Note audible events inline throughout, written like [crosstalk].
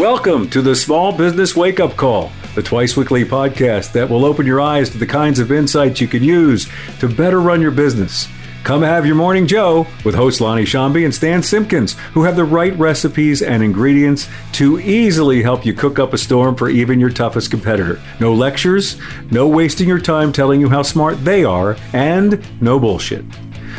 Welcome to the Small Business Wake Up Call, the twice weekly podcast that will open your eyes to the kinds of insights you can use to better run your business. Come have your morning Joe with hosts Lonnie Shambi and Stan Simpkins, who have the right recipes and ingredients to easily help you cook up a storm for even your toughest competitor. No lectures, no wasting your time telling you how smart they are, and no bullshit.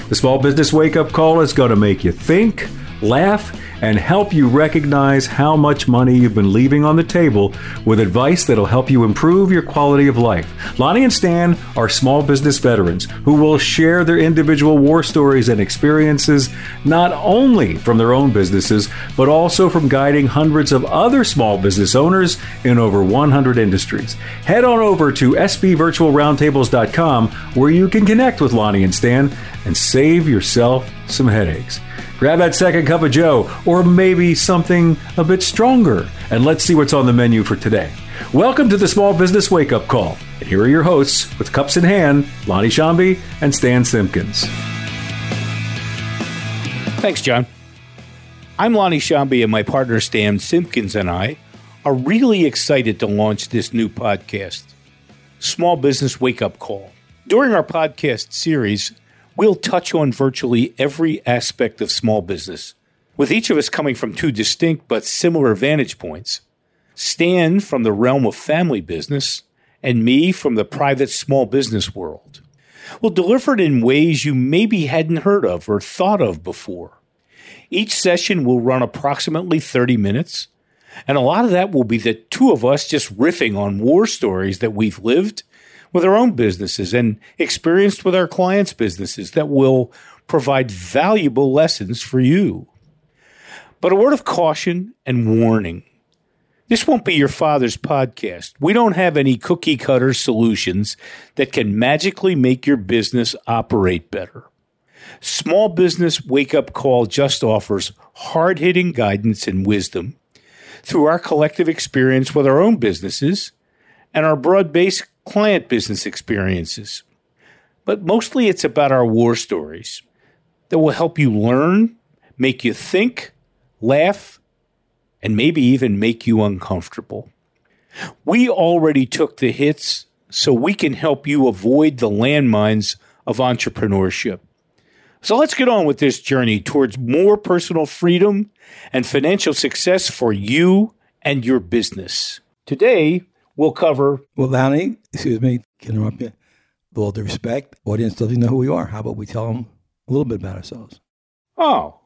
The Small Business Wake Up Call is going to make you think, laugh, and help you recognize how much money you've been leaving on the table with advice that'll help you improve your quality of life. Lonnie and Stan are small business veterans who will share their individual war stories and experiences not only from their own businesses, but also from guiding hundreds of other small business owners in over 100 industries. Head on over to sbvirtualroundtables.com where you can connect with Lonnie and Stan and save yourself some headaches. Grab that second cup of Joe, or maybe something a bit stronger, and let's see what's on the menu for today. Welcome to the Small Business Wake Up Call. And here are your hosts with cups in hand, Lonnie Shambi and Stan Simpkins. Thanks, John. I'm Lonnie Shambi, and my partner Stan Simpkins and I are really excited to launch this new podcast, Small Business Wake Up Call. During our podcast series, we'll touch on virtually every aspect of small business, with each of us coming from two distinct but similar vantage points. Stan from the realm of family business, and me from the private small business world. We'll deliver it in ways you maybe hadn't heard of or thought of before. Each session will run approximately 30 minutes, and a lot of that will be the two of us just riffing on war stories that we've lived with our own businesses and experienced with our clients' businesses that will provide valuable lessons for you. But a word of caution and warning. This won't be your father's podcast. We don't have any cookie cutter solutions that can magically make your business operate better. Small Business Wake Up Call just offers hard hitting guidance and wisdom through our collective experience with our own businesses and our broad based client business experiences. But mostly it's about our war stories that will help you learn, make you think, laugh, and maybe even make you uncomfortable. We already took the hits, so we can help you avoid the landmines of entrepreneurship. So let's get on with this journey towards more personal freedom and financial success for you and your business. Today, we'll cover. Well, Lonnie, excuse me, can interrupt you? With all due respect, audience doesn't know who we are. How about we tell them a little bit about ourselves? Oh,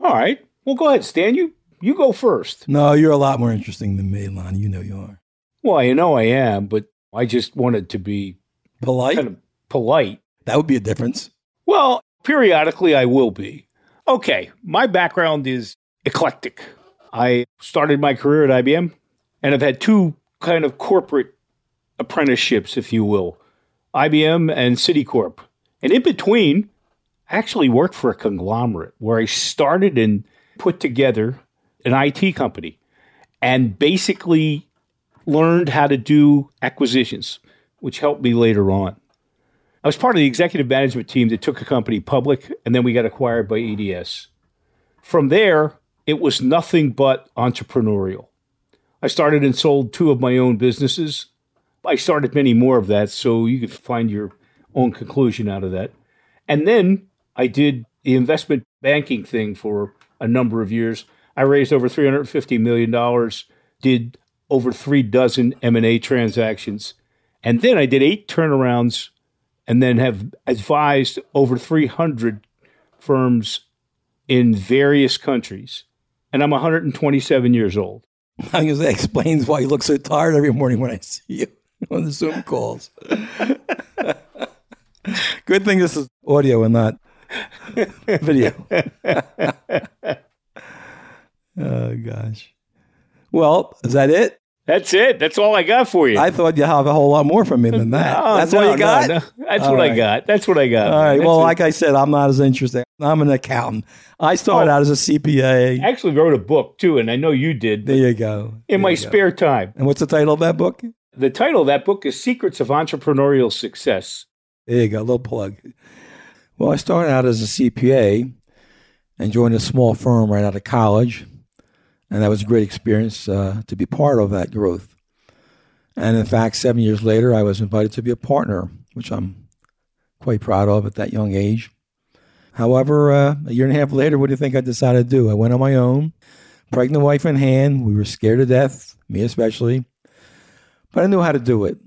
all right. Well, go ahead, Stan. You you go first. No, you're a lot more interesting than me, Lonnie. You know you are. Well, you know I am, but I just wanted to be polite. Kind of polite. That would be a difference. Well, periodically I will be. Okay, my background is eclectic. I started my career at IBM and I've had two kind of corporate apprenticeships, if you will, IBM and Citicorp. And in between, I actually worked for a conglomerate where I started and put together an IT company and basically learned how to do acquisitions, which helped me later on. I was part of the executive management team that took a company public, and then we got acquired by EDS. From there, it was nothing but entrepreneurial. I started and sold two of my own businesses. I started many more of that, so you could find your own conclusion out of that. And then I did the investment banking thing for a number of years. I raised over $350 million, did over three dozen M&A transactions. And then I did eight turnarounds and then have advised over 300 firms in various countries. And I'm 127 years old. [laughs] I guess that explains why you look so tired every morning when I see you [laughs] on the Zoom calls. [laughs] Good thing this is audio and not video. oh gosh. Well, is that it? That's it. That's all I got for you. I thought you have a whole lot more from me than that. No, That's no, all you got. No, That's all what right. I got. That's what I got. All right. That's well, it. like I said, I'm not as interesting. I'm an accountant. I started oh, out as a CPA. I actually wrote a book too, and I know you did. There you go. In there my spare go. time. And what's the title of that book? The title of that book is Secrets of Entrepreneurial Success. There you go. A little plug. Well, I started out as a CPA and joined a small firm right out of college. And that was a great experience uh, to be part of that growth. And in fact, seven years later, I was invited to be a partner, which I'm quite proud of at that young age. However, uh, a year and a half later, what do you think I decided to do? I went on my own, pregnant wife in hand. We were scared to death, me especially, but I knew how to do it.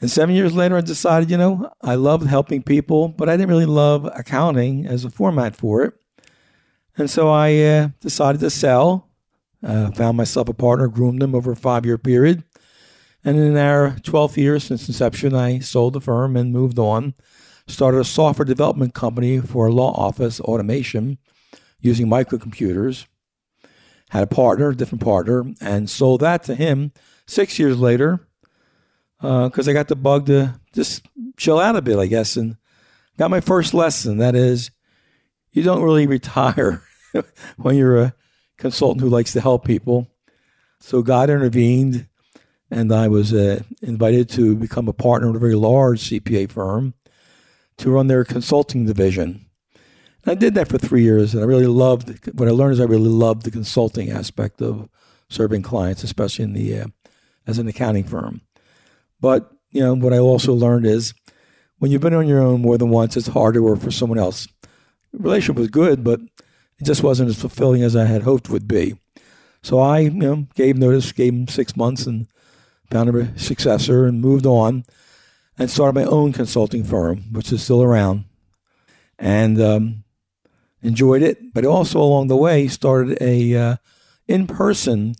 And seven years later, I decided, you know, I loved helping people, but I didn't really love accounting as a format for it. And so I uh, decided to sell. Uh, found myself a partner, groomed them over a five year period. And in our 12th year since inception, I sold the firm and moved on. Started a software development company for law office automation using microcomputers. Had a partner, a different partner, and sold that to him six years later because uh, I got the bug to just chill out a bit, I guess, and got my first lesson. That is, you don't really [laughs] retire when you're a consultant who likes to help people. So God intervened, and I was uh, invited to become a partner in a very large CPA firm to run their consulting division. And I did that for three years, and I really loved. What I learned is I really loved the consulting aspect of serving clients, especially in the uh, as an accounting firm. But you know what I also learned is when you've been on your own more than once, it's hard to work for someone else. Relationship was good, but it just wasn't as fulfilling as I had hoped would be. So I, you know, gave notice, gave him six months, and found a successor, and moved on, and started my own consulting firm, which is still around, and um, enjoyed it. But also along the way, started a uh, in-person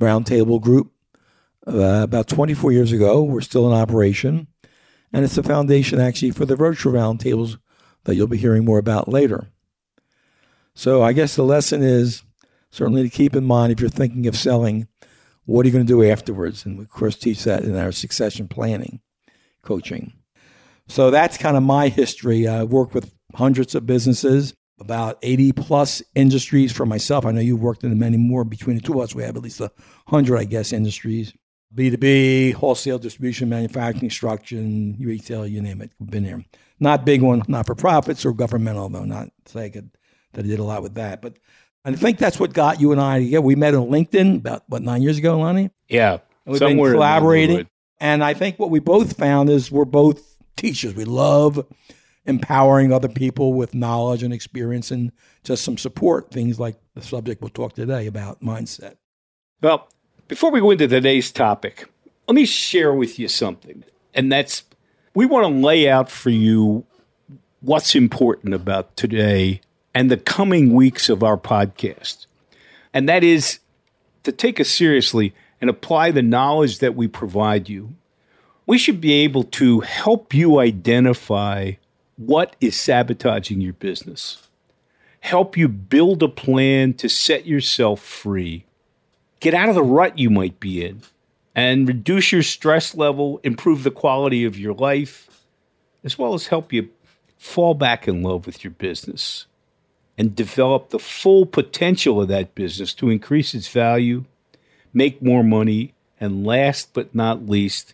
roundtable group uh, about 24 years ago. We're still in operation. And it's the foundation actually for the virtual roundtables that you'll be hearing more about later. So I guess the lesson is certainly to keep in mind if you're thinking of selling, what are you going to do afterwards? And we, of course, teach that in our succession planning coaching. So that's kind of my history. I've worked with hundreds of businesses, about 80 plus industries for myself. I know you've worked in many more. Between the two of us, we have at least 100, I guess, industries. B2B, wholesale distribution, manufacturing, construction, retail, you name it. We've been there. Not big one, not for profits or governmental, though. Not say that I did a lot with that. But I think that's what got you and I together. We met on LinkedIn about, what, nine years ago, Lonnie? Yeah. And we've been collaborating. And I think what we both found is we're both teachers. We love empowering other people with knowledge and experience and just some support, things like the subject we'll talk today about mindset. Well, before we go into today's topic, let me share with you something. And that's we want to lay out for you what's important about today and the coming weeks of our podcast. And that is to take us seriously and apply the knowledge that we provide you. We should be able to help you identify what is sabotaging your business, help you build a plan to set yourself free get out of the rut you might be in and reduce your stress level, improve the quality of your life, as well as help you fall back in love with your business and develop the full potential of that business to increase its value, make more money, and last but not least,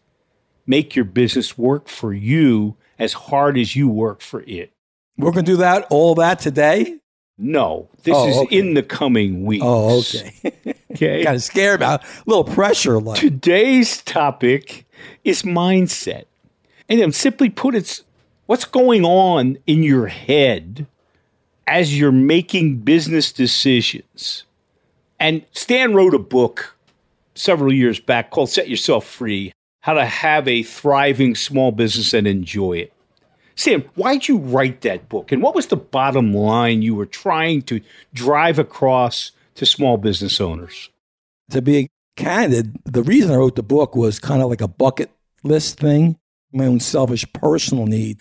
make your business work for you as hard as you work for it. We're going to do that, all that today. No, this oh, is okay. in the coming weeks. Oh, okay. [laughs] okay. kind of scared about a little pressure. Like. Today's topic is mindset. And simply put, it's what's going on in your head as you're making business decisions. And Stan wrote a book several years back called Set Yourself Free How to Have a Thriving Small Business and Enjoy It. Sam, why'd you write that book? And what was the bottom line you were trying to drive across to small business owners? To be candid, the reason I wrote the book was kind of like a bucket list thing, my own selfish personal need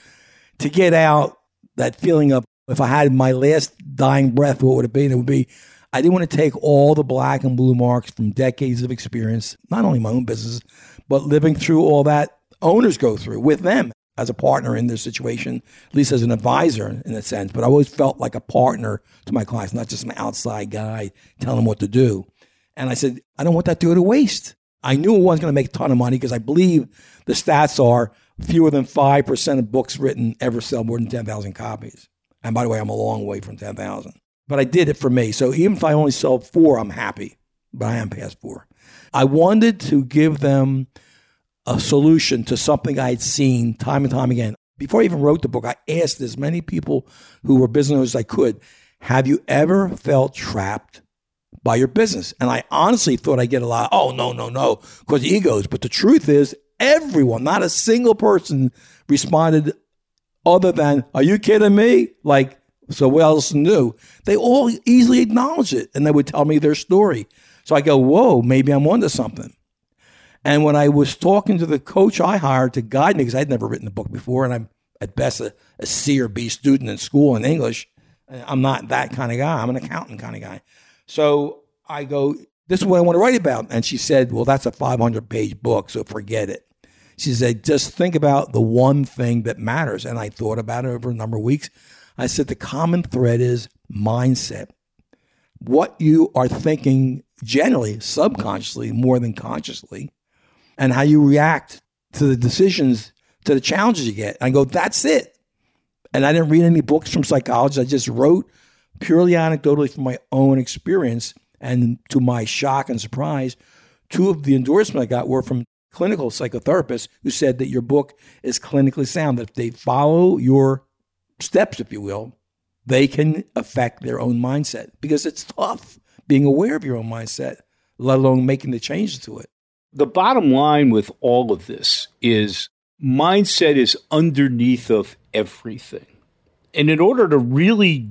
to get out that feeling of if I had my last dying breath, what would it be? And it would be I didn't want to take all the black and blue marks from decades of experience, not only my own business, but living through all that owners go through with them as a partner in this situation, at least as an advisor in a sense. But I always felt like a partner to my clients, not just an outside guy telling them what to do. And I said, I don't want that to go to waste. I knew it wasn't going to make a ton of money because I believe the stats are fewer than 5% of books written ever sell more than 10,000 copies. And by the way, I'm a long way from 10,000. but I did it for me. So even if I only sell four, I'm happy, but I am past four. I wanted to give them a solution to something I had seen time and time again. Before I even wrote the book, I asked as many people who were business owners as I could, have you ever felt trapped by your business? And I honestly thought I'd get a lot, oh, no, no, no, because egos. But the truth is, everyone, not a single person responded other than, are you kidding me? Like, so what else new? They all easily acknowledged it and they would tell me their story. So I go, whoa, maybe I'm onto something. And when I was talking to the coach I hired to guide me, because I'd never written a book before, and I'm at best a, a C or B student in school in English, I'm not that kind of guy. I'm an accountant kind of guy. So I go, this is what I want to write about. And she said, well, that's a 500 page book, so forget it. She said, just think about the one thing that matters. And I thought about it over a number of weeks. I said, the common thread is mindset. What you are thinking generally, subconsciously, more than consciously, and how you react to the decisions, to the challenges you get. I go, that's it. And I didn't read any books from psychology. I just wrote purely anecdotally from my own experience. And to my shock and surprise, two of the endorsements I got were from clinical psychotherapists who said that your book is clinically sound, that if they follow your steps, if you will, they can affect their own mindset because it's tough being aware of your own mindset, let alone making the changes to it. The bottom line with all of this is mindset is underneath of everything. And in order to really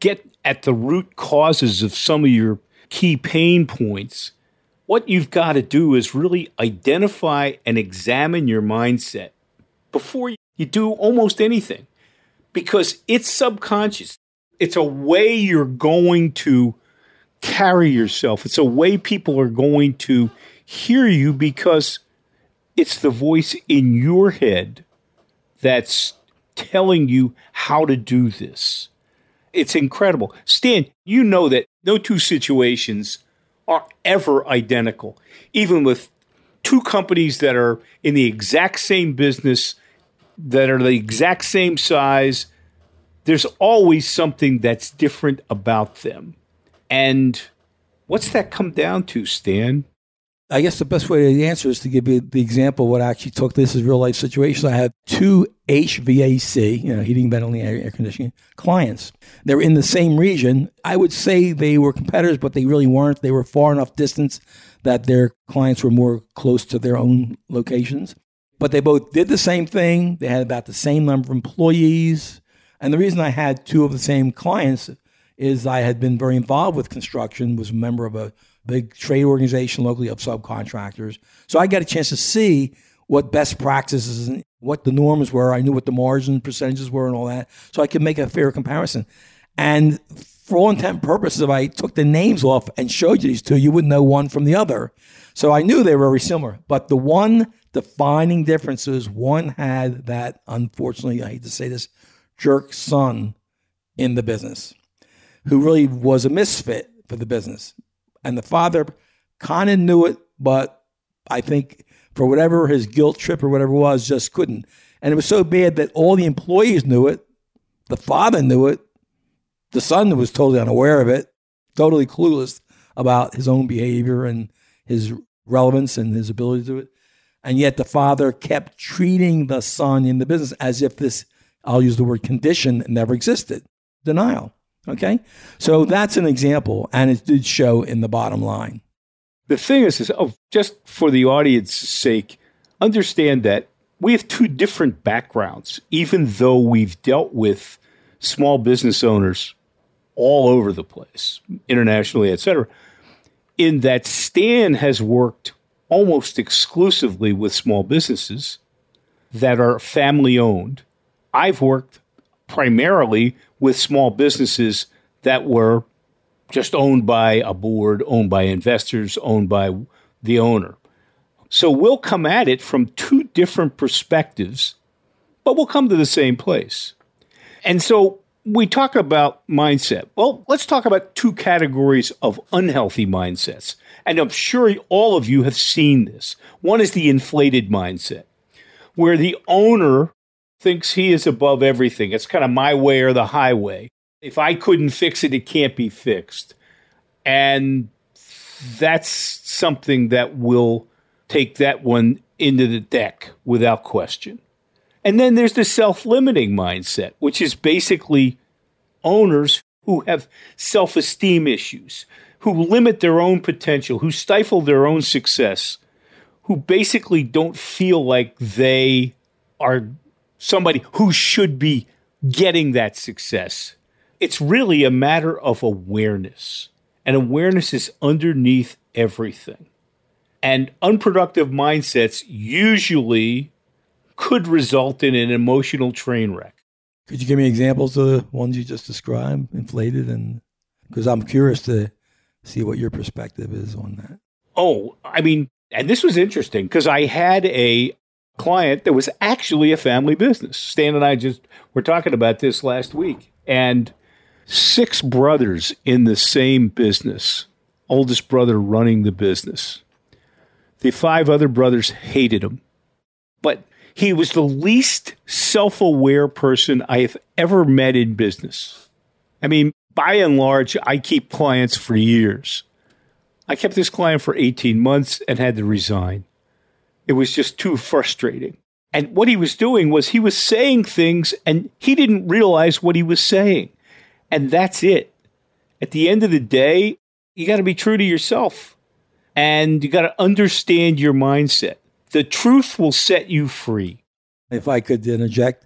get at the root causes of some of your key pain points, what you've got to do is really identify and examine your mindset before you do almost anything because it's subconscious. It's a way you're going to carry yourself, it's a way people are going to hear you because it's the voice in your head that's telling you how to do this. It's incredible. Stan, you know that no two situations are ever identical, even with two companies that are in the exact same business, that are the exact same size. There's always something that's different about them. And what's that come down to, Stan? I guess the best way to answer is to give you the example of what I actually took. This is real life situation. I had two HVAC, you know, heating, ventilating, air, air conditioning clients. They're in the same region. I would say they were competitors, but they really weren't. They were far enough distance that their clients were more close to their own locations. But they both did the same thing. They had about the same number of employees. And the reason I had two of the same clients is I had been very involved with construction, was a member of a big trade organization locally of subcontractors. So I got a chance to see what best practices and what the norms were. I knew what the margin percentages were and all that. So I could make a fair comparison. And for all intent and purposes, if I took the names off and showed you these two, you wouldn't know one from the other. So I knew they were very similar. But the one defining difference is one had that, unfortunately, I hate to say this, jerk son in the business who really was a misfit for the business. And the father kind of knew it, but I think for whatever his guilt trip or whatever it was, just couldn't. And it was so bad that all the employees knew it. The father knew it. The son was totally unaware of it, totally clueless about his own behavior and his relevance and his ability to do it. And yet the father kept treating the son in the business as if this, I'll use the word condition, never existed. Denial. Okay. So that's an example, and it did show in the bottom line. The thing is, is oh, just for the audience's sake, understand that we have two different backgrounds, even though we've dealt with small business owners all over the place, internationally, et cetera. In that Stan has worked almost exclusively with small businesses that are family owned. I've worked primarily with small businesses that were just owned by a board, owned by investors, owned by the owner. So we'll come at it from two different perspectives, but we'll come to the same place. And so we talk about mindset. Well, let's talk about two categories of unhealthy mindsets. And I'm sure all of you have seen this. One is the inflated mindset, where the owner thinks he is above everything. It's kind of my way or the highway. If I couldn't fix it, it can't be fixed. And that's something that will take that one into the deck without question. And then there's the self limiting mindset, which is basically owners who have self esteem issues, who limit their own potential, who stifle their own success, who basically don't feel like they are somebody who should be getting that success. It's really a matter of awareness, and awareness is underneath everything. And unproductive mindsets usually could result in an emotional train wreck. Could you give me examples of the ones you just described, inflated? And because I'm curious to see what your perspective is on that. Oh, I mean, and this was interesting because I had a client that was actually a family business. Stan and I just were talking about this last week. And six brothers in the same business, oldest brother running the business. The five other brothers hated him. But he was the least self aware person I have ever met in business. I mean, by and large, I keep clients for years. I kept this client for 18 months and had to resign. It was just too frustrating. And what he was doing was he was saying things and he didn't realize what he was saying. And that's it. At the end of the day, you got to be true to yourself and you got to understand your mindset. The truth will set you free. If I could interject,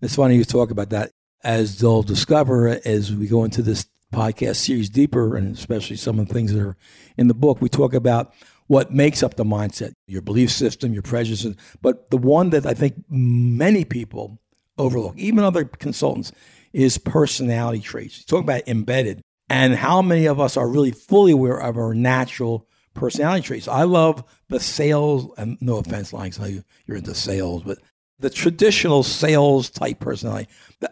it's funny you talk about that. As they'll discover as we go into this podcast series deeper, and especially some of the things that are in the book, we talk about what makes up the mindset, your belief system, your prejudices. But the one that I think many people overlook, even other consultants, is personality traits. Talk about embedded and how many of us are really fully aware of our natural personality traits. I love the sales, and no offense, you, you're into sales, but the traditional sales type personality.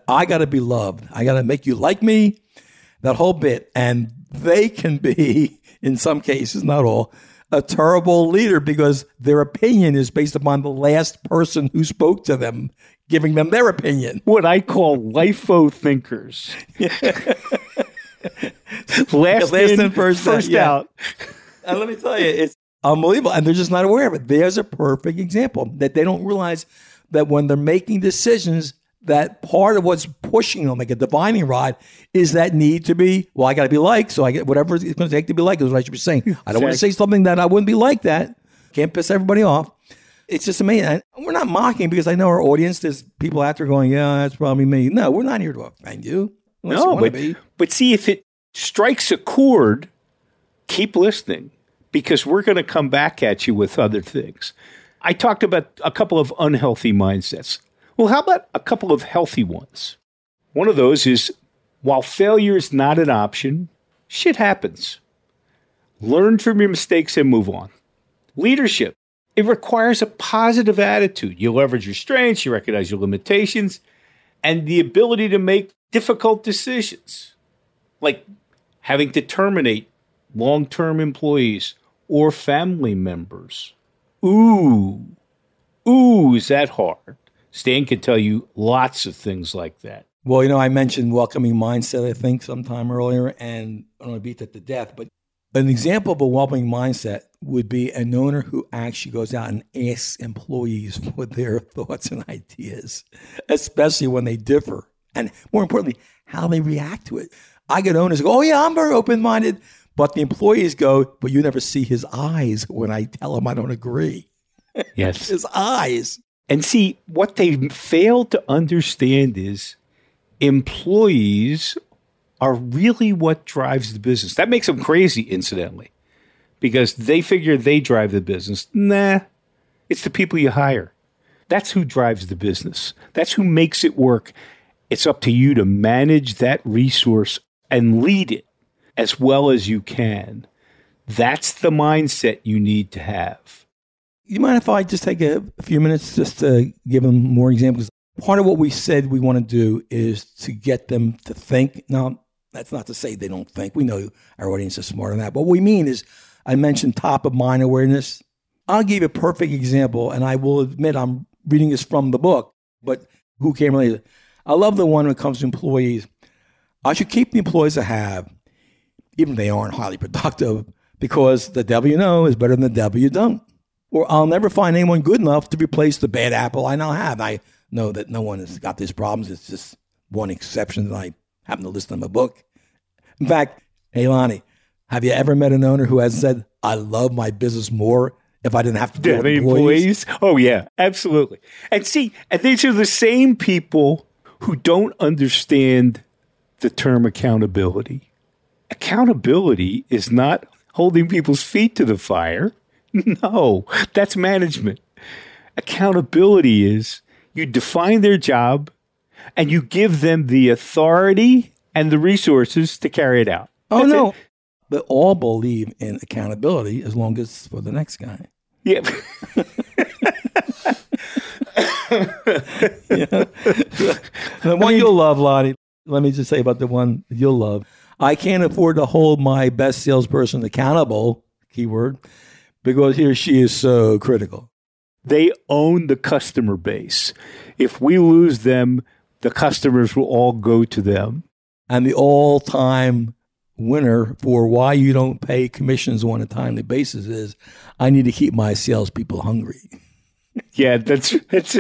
I got to be loved. I got to make you like me, that whole bit. And they can be, [laughs] in some cases, not all, a terrible leader because their opinion is based upon the last person who spoke to them, giving them their opinion. What I call LIFO thinkers. [laughs] last, last in, first, first yeah. out. And let me tell you, it's unbelievable. And they're just not aware of it. There's a perfect example that they don't realize that when they're making decisions, that part of what's pushing them like a divining rod is that need to be well i got to be like so i get whatever it's going to take to be like is what i should be saying. I don't want to say something that i wouldn't be like that. Can't piss everybody off. It's just amazing. And we're not mocking because i know our audience there's people out there going yeah that's probably me. No we're not here to offend you. No but, but see if it strikes a chord keep listening because we're going to come back at you with other things. I talked about a couple of unhealthy mindsets. Well, how about a couple of healthy ones? One of those is while failure is not an option, shit happens. Learn from your mistakes and move on. Leadership, it requires a positive attitude. You leverage your strengths, you recognize your limitations, and the ability to make difficult decisions, like having to terminate long term employees or family members. Ooh, ooh, is that hard? Stan can tell you lots of things like that. Well, you know, I mentioned welcoming mindset, I think, sometime earlier, and I don't want to beat that to death, but an example of a welcoming mindset would be an owner who actually goes out and asks employees [laughs] for their thoughts and ideas, especially when they differ. And more importantly, how they react to it. I get owners go, Oh, yeah, I'm very open minded. But the employees go, But you never see his eyes when I tell him I don't agree. Yes. [laughs] his eyes. And see, what they fail to understand is employees are really what drives the business. That makes them crazy, incidentally, because they figure they drive the business. Nah, it's the people you hire. That's who drives the business. That's who makes it work. It's up to you to manage that resource and lead it as well as you can. That's the mindset you need to have you mind if I just take a, few minutes just to give them more examples? Part of what we said we want to do is to get them to think. Now, that's not to say they don't think. We know our audience is smarter than that. But what we mean is, I mentioned top of mind awareness. I'll give you a perfect example, and I will admit I'm reading this from the book, but who came later? I love the one when it comes to employees. I should keep the employees I have, even if they aren't highly productive, because the devil you know is better than the devil you don't. Or I'll never find anyone good enough to replace the bad apple I now have. I know that no one has got these problems. It's just one exception that I happen to list in my book. In fact, hey Lonnie, have you ever met an owner who has said, I love my business more if I didn't have to deal with employees? employees? Oh, yeah, absolutely. And see, and these are the same people who don't understand the term accountability. Accountability is not holding people's feet to the fire. [laughs] No, that's management. Accountability is you define their job and you give them the authority and the resources to carry it out. Oh, That's no. it. But all believe in accountability as long as it's for the next guy. Yeah. [laughs] [laughs] The one you'll love, Lottie, let me just say about the one you'll love. I can't afford to hold my best salesperson accountable, keyword, because he or she is so critical. they own the customer base. If we lose them, the customers will all go to them. And the all time winner for why you don't pay commissions on a timely basis is I need to keep my salespeople hungry. [laughs] Yeah, that's that's.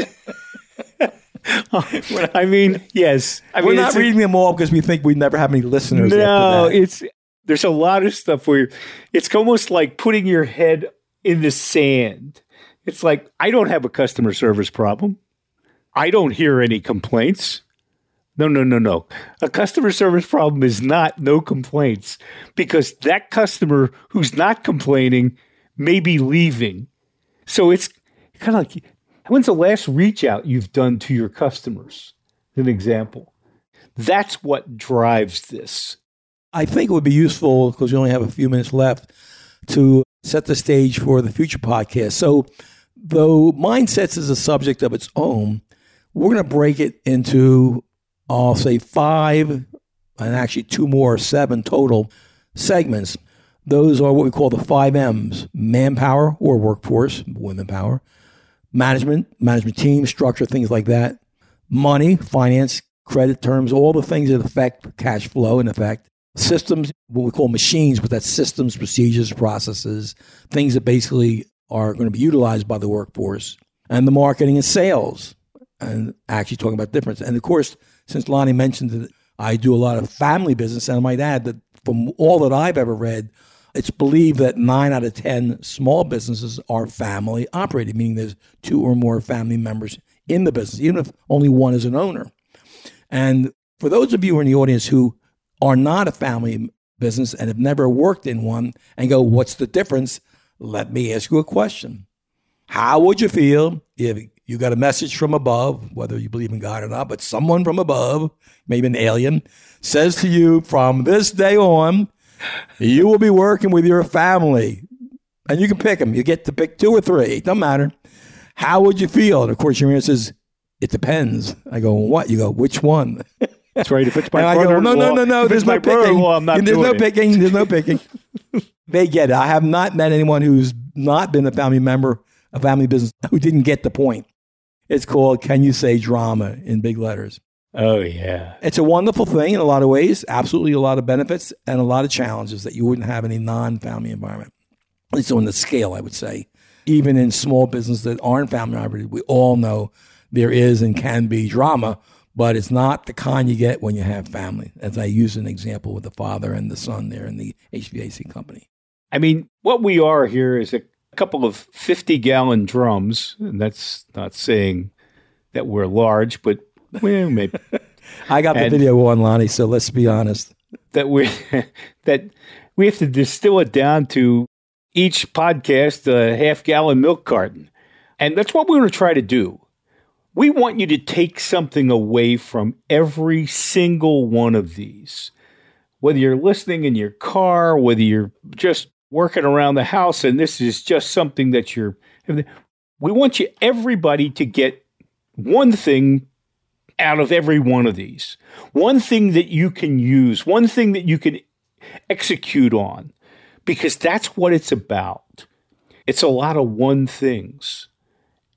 [laughs] I mean, yes. I We're mean, not reading them all because we think we never have any listeners. No, it's there's a lot of stuff where it's almost like putting your head in the sand. It's like I don't have a customer service problem. I don't hear any complaints. No, no, no, no. A customer service problem is not no complaints because that customer who's not complaining may be leaving. So it's kind of like when's the last reach out you've done to your customers? An example. That's what drives this. I think it would be useful because we only have a few minutes left to set the stage for the future podcast. So, though mindsets is a subject of its own, we're going to break it into, I'll say, five and actually two more, seven total segments. Those are what we call the five M's manpower or workforce, women power, management, management team, structure, things like that, money, finance, credit terms, all the things that affect cash flow in effect, systems, what we call machines, but that's systems, procedures, processes, things that basically are going to be utilized by the workforce, and the marketing and sales, and actually talking about difference. And of course, since Lonnie mentioned that I do a lot of family business, and I might add that from all that I've ever read, it's believed that nine out of 10 small businesses are family operated, meaning there's two or more family members in the business, even if only one is an owner. And for those of you in the audience who are not a family business and have never worked in one and go, what's the difference? Let me ask you a question. How would you feel if you got a message from above, whether you believe in God or not, but someone from above, maybe an alien, says to you, from this day on, you will be working with your family. And you can pick them. You get to pick two or three. It doesn't matter. How would you feel? And of course, your answer is, it depends. I go, what? You go, which one? [laughs] That's right. If it's my And I go, no, no, no, no. There's my no picking. I'm not There's no picking. There's no picking. [laughs] they get it. I have not met anyone who's not been a family member, a family business, who didn't get the point. It's called "Can you say drama" in big letters. Oh yeah. It's a wonderful thing in a lot of ways. Absolutely, a lot of benefits and a lot of challenges that you wouldn't have in a non-family environment. At least on the scale, I would say. Even in small businesses that aren't family operated, we all know there is and can be drama, but it's not the kind you get when you have family. As I use an example with the father and the son there in the HVAC company. I mean, what we are here is a couple of 50 gallon drums, and that's not saying that we're large, but well, maybe [laughs] I got the And- video on Lonnie, so let's be honest. that we [laughs] that we have to distill it down to each podcast a half gallon milk carton, and that's what we're going to try to do. We want you to take something away from every single one of these. Whether you're listening in your car, whether you're just working around the house, and this is just something that you're, we want you, everybody, to get one thing out of every one of these. One thing that you can use, one thing that you can execute on, because that's what it's about. It's a lot of one things.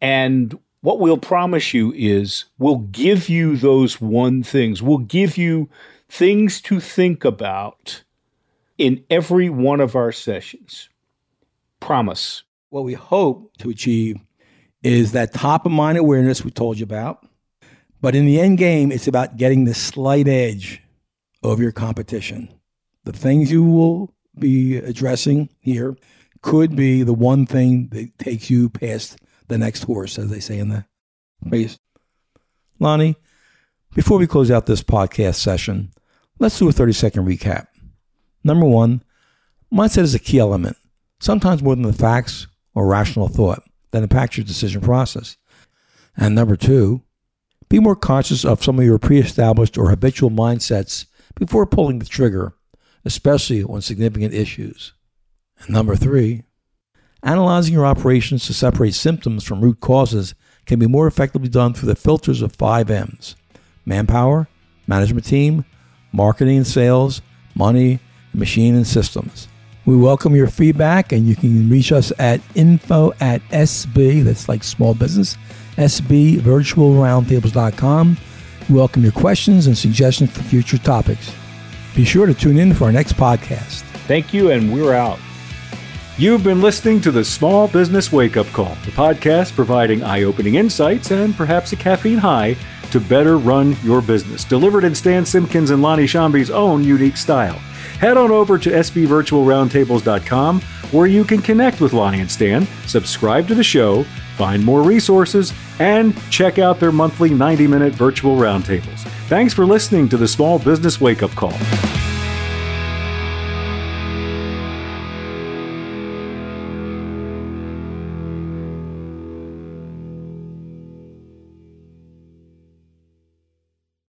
And what we'll promise you is we'll give you those one things. We'll give you things to think about in every one of our sessions. Promise. What we hope to achieve is that top of mind awareness we told you about. But in the end game, it's about getting the slight edge of your competition. The things you will be addressing here could be the one thing that takes you past the next horse, as they say in the race. Lonnie, before we close out this podcast session, let's do a 30 second recap. Number one, mindset is a key element, sometimes more than the facts or rational thought that impacts your decision process. And number two, be more conscious of some of your pre established or habitual mindsets before pulling the trigger, especially on significant issues. And number three, analyzing your operations to separate symptoms from root causes can be more effectively done through the filters of five M's manpower, management team, marketing and sales, money, machine and systems. We welcome your feedback and you can reach us at info at SB, that's like small business, sbvirtualroundtables.com. We welcome your questions and suggestions for future topics. Be sure to tune in for our next podcast. Thank you, and we're out. You've been listening to the Small Business Wake Up Call, the podcast providing eye opening insights and perhaps a caffeine high to better run your business. Delivered in Stan Simpkins and Lonnie Shambi's own unique style. Head on over to sbvirtualroundtables.com where you can connect with Lonnie and Stan, subscribe to the show, find more resources, and check out their monthly 90 minute virtual roundtables. Thanks for listening to the Small Business Wake Up Call.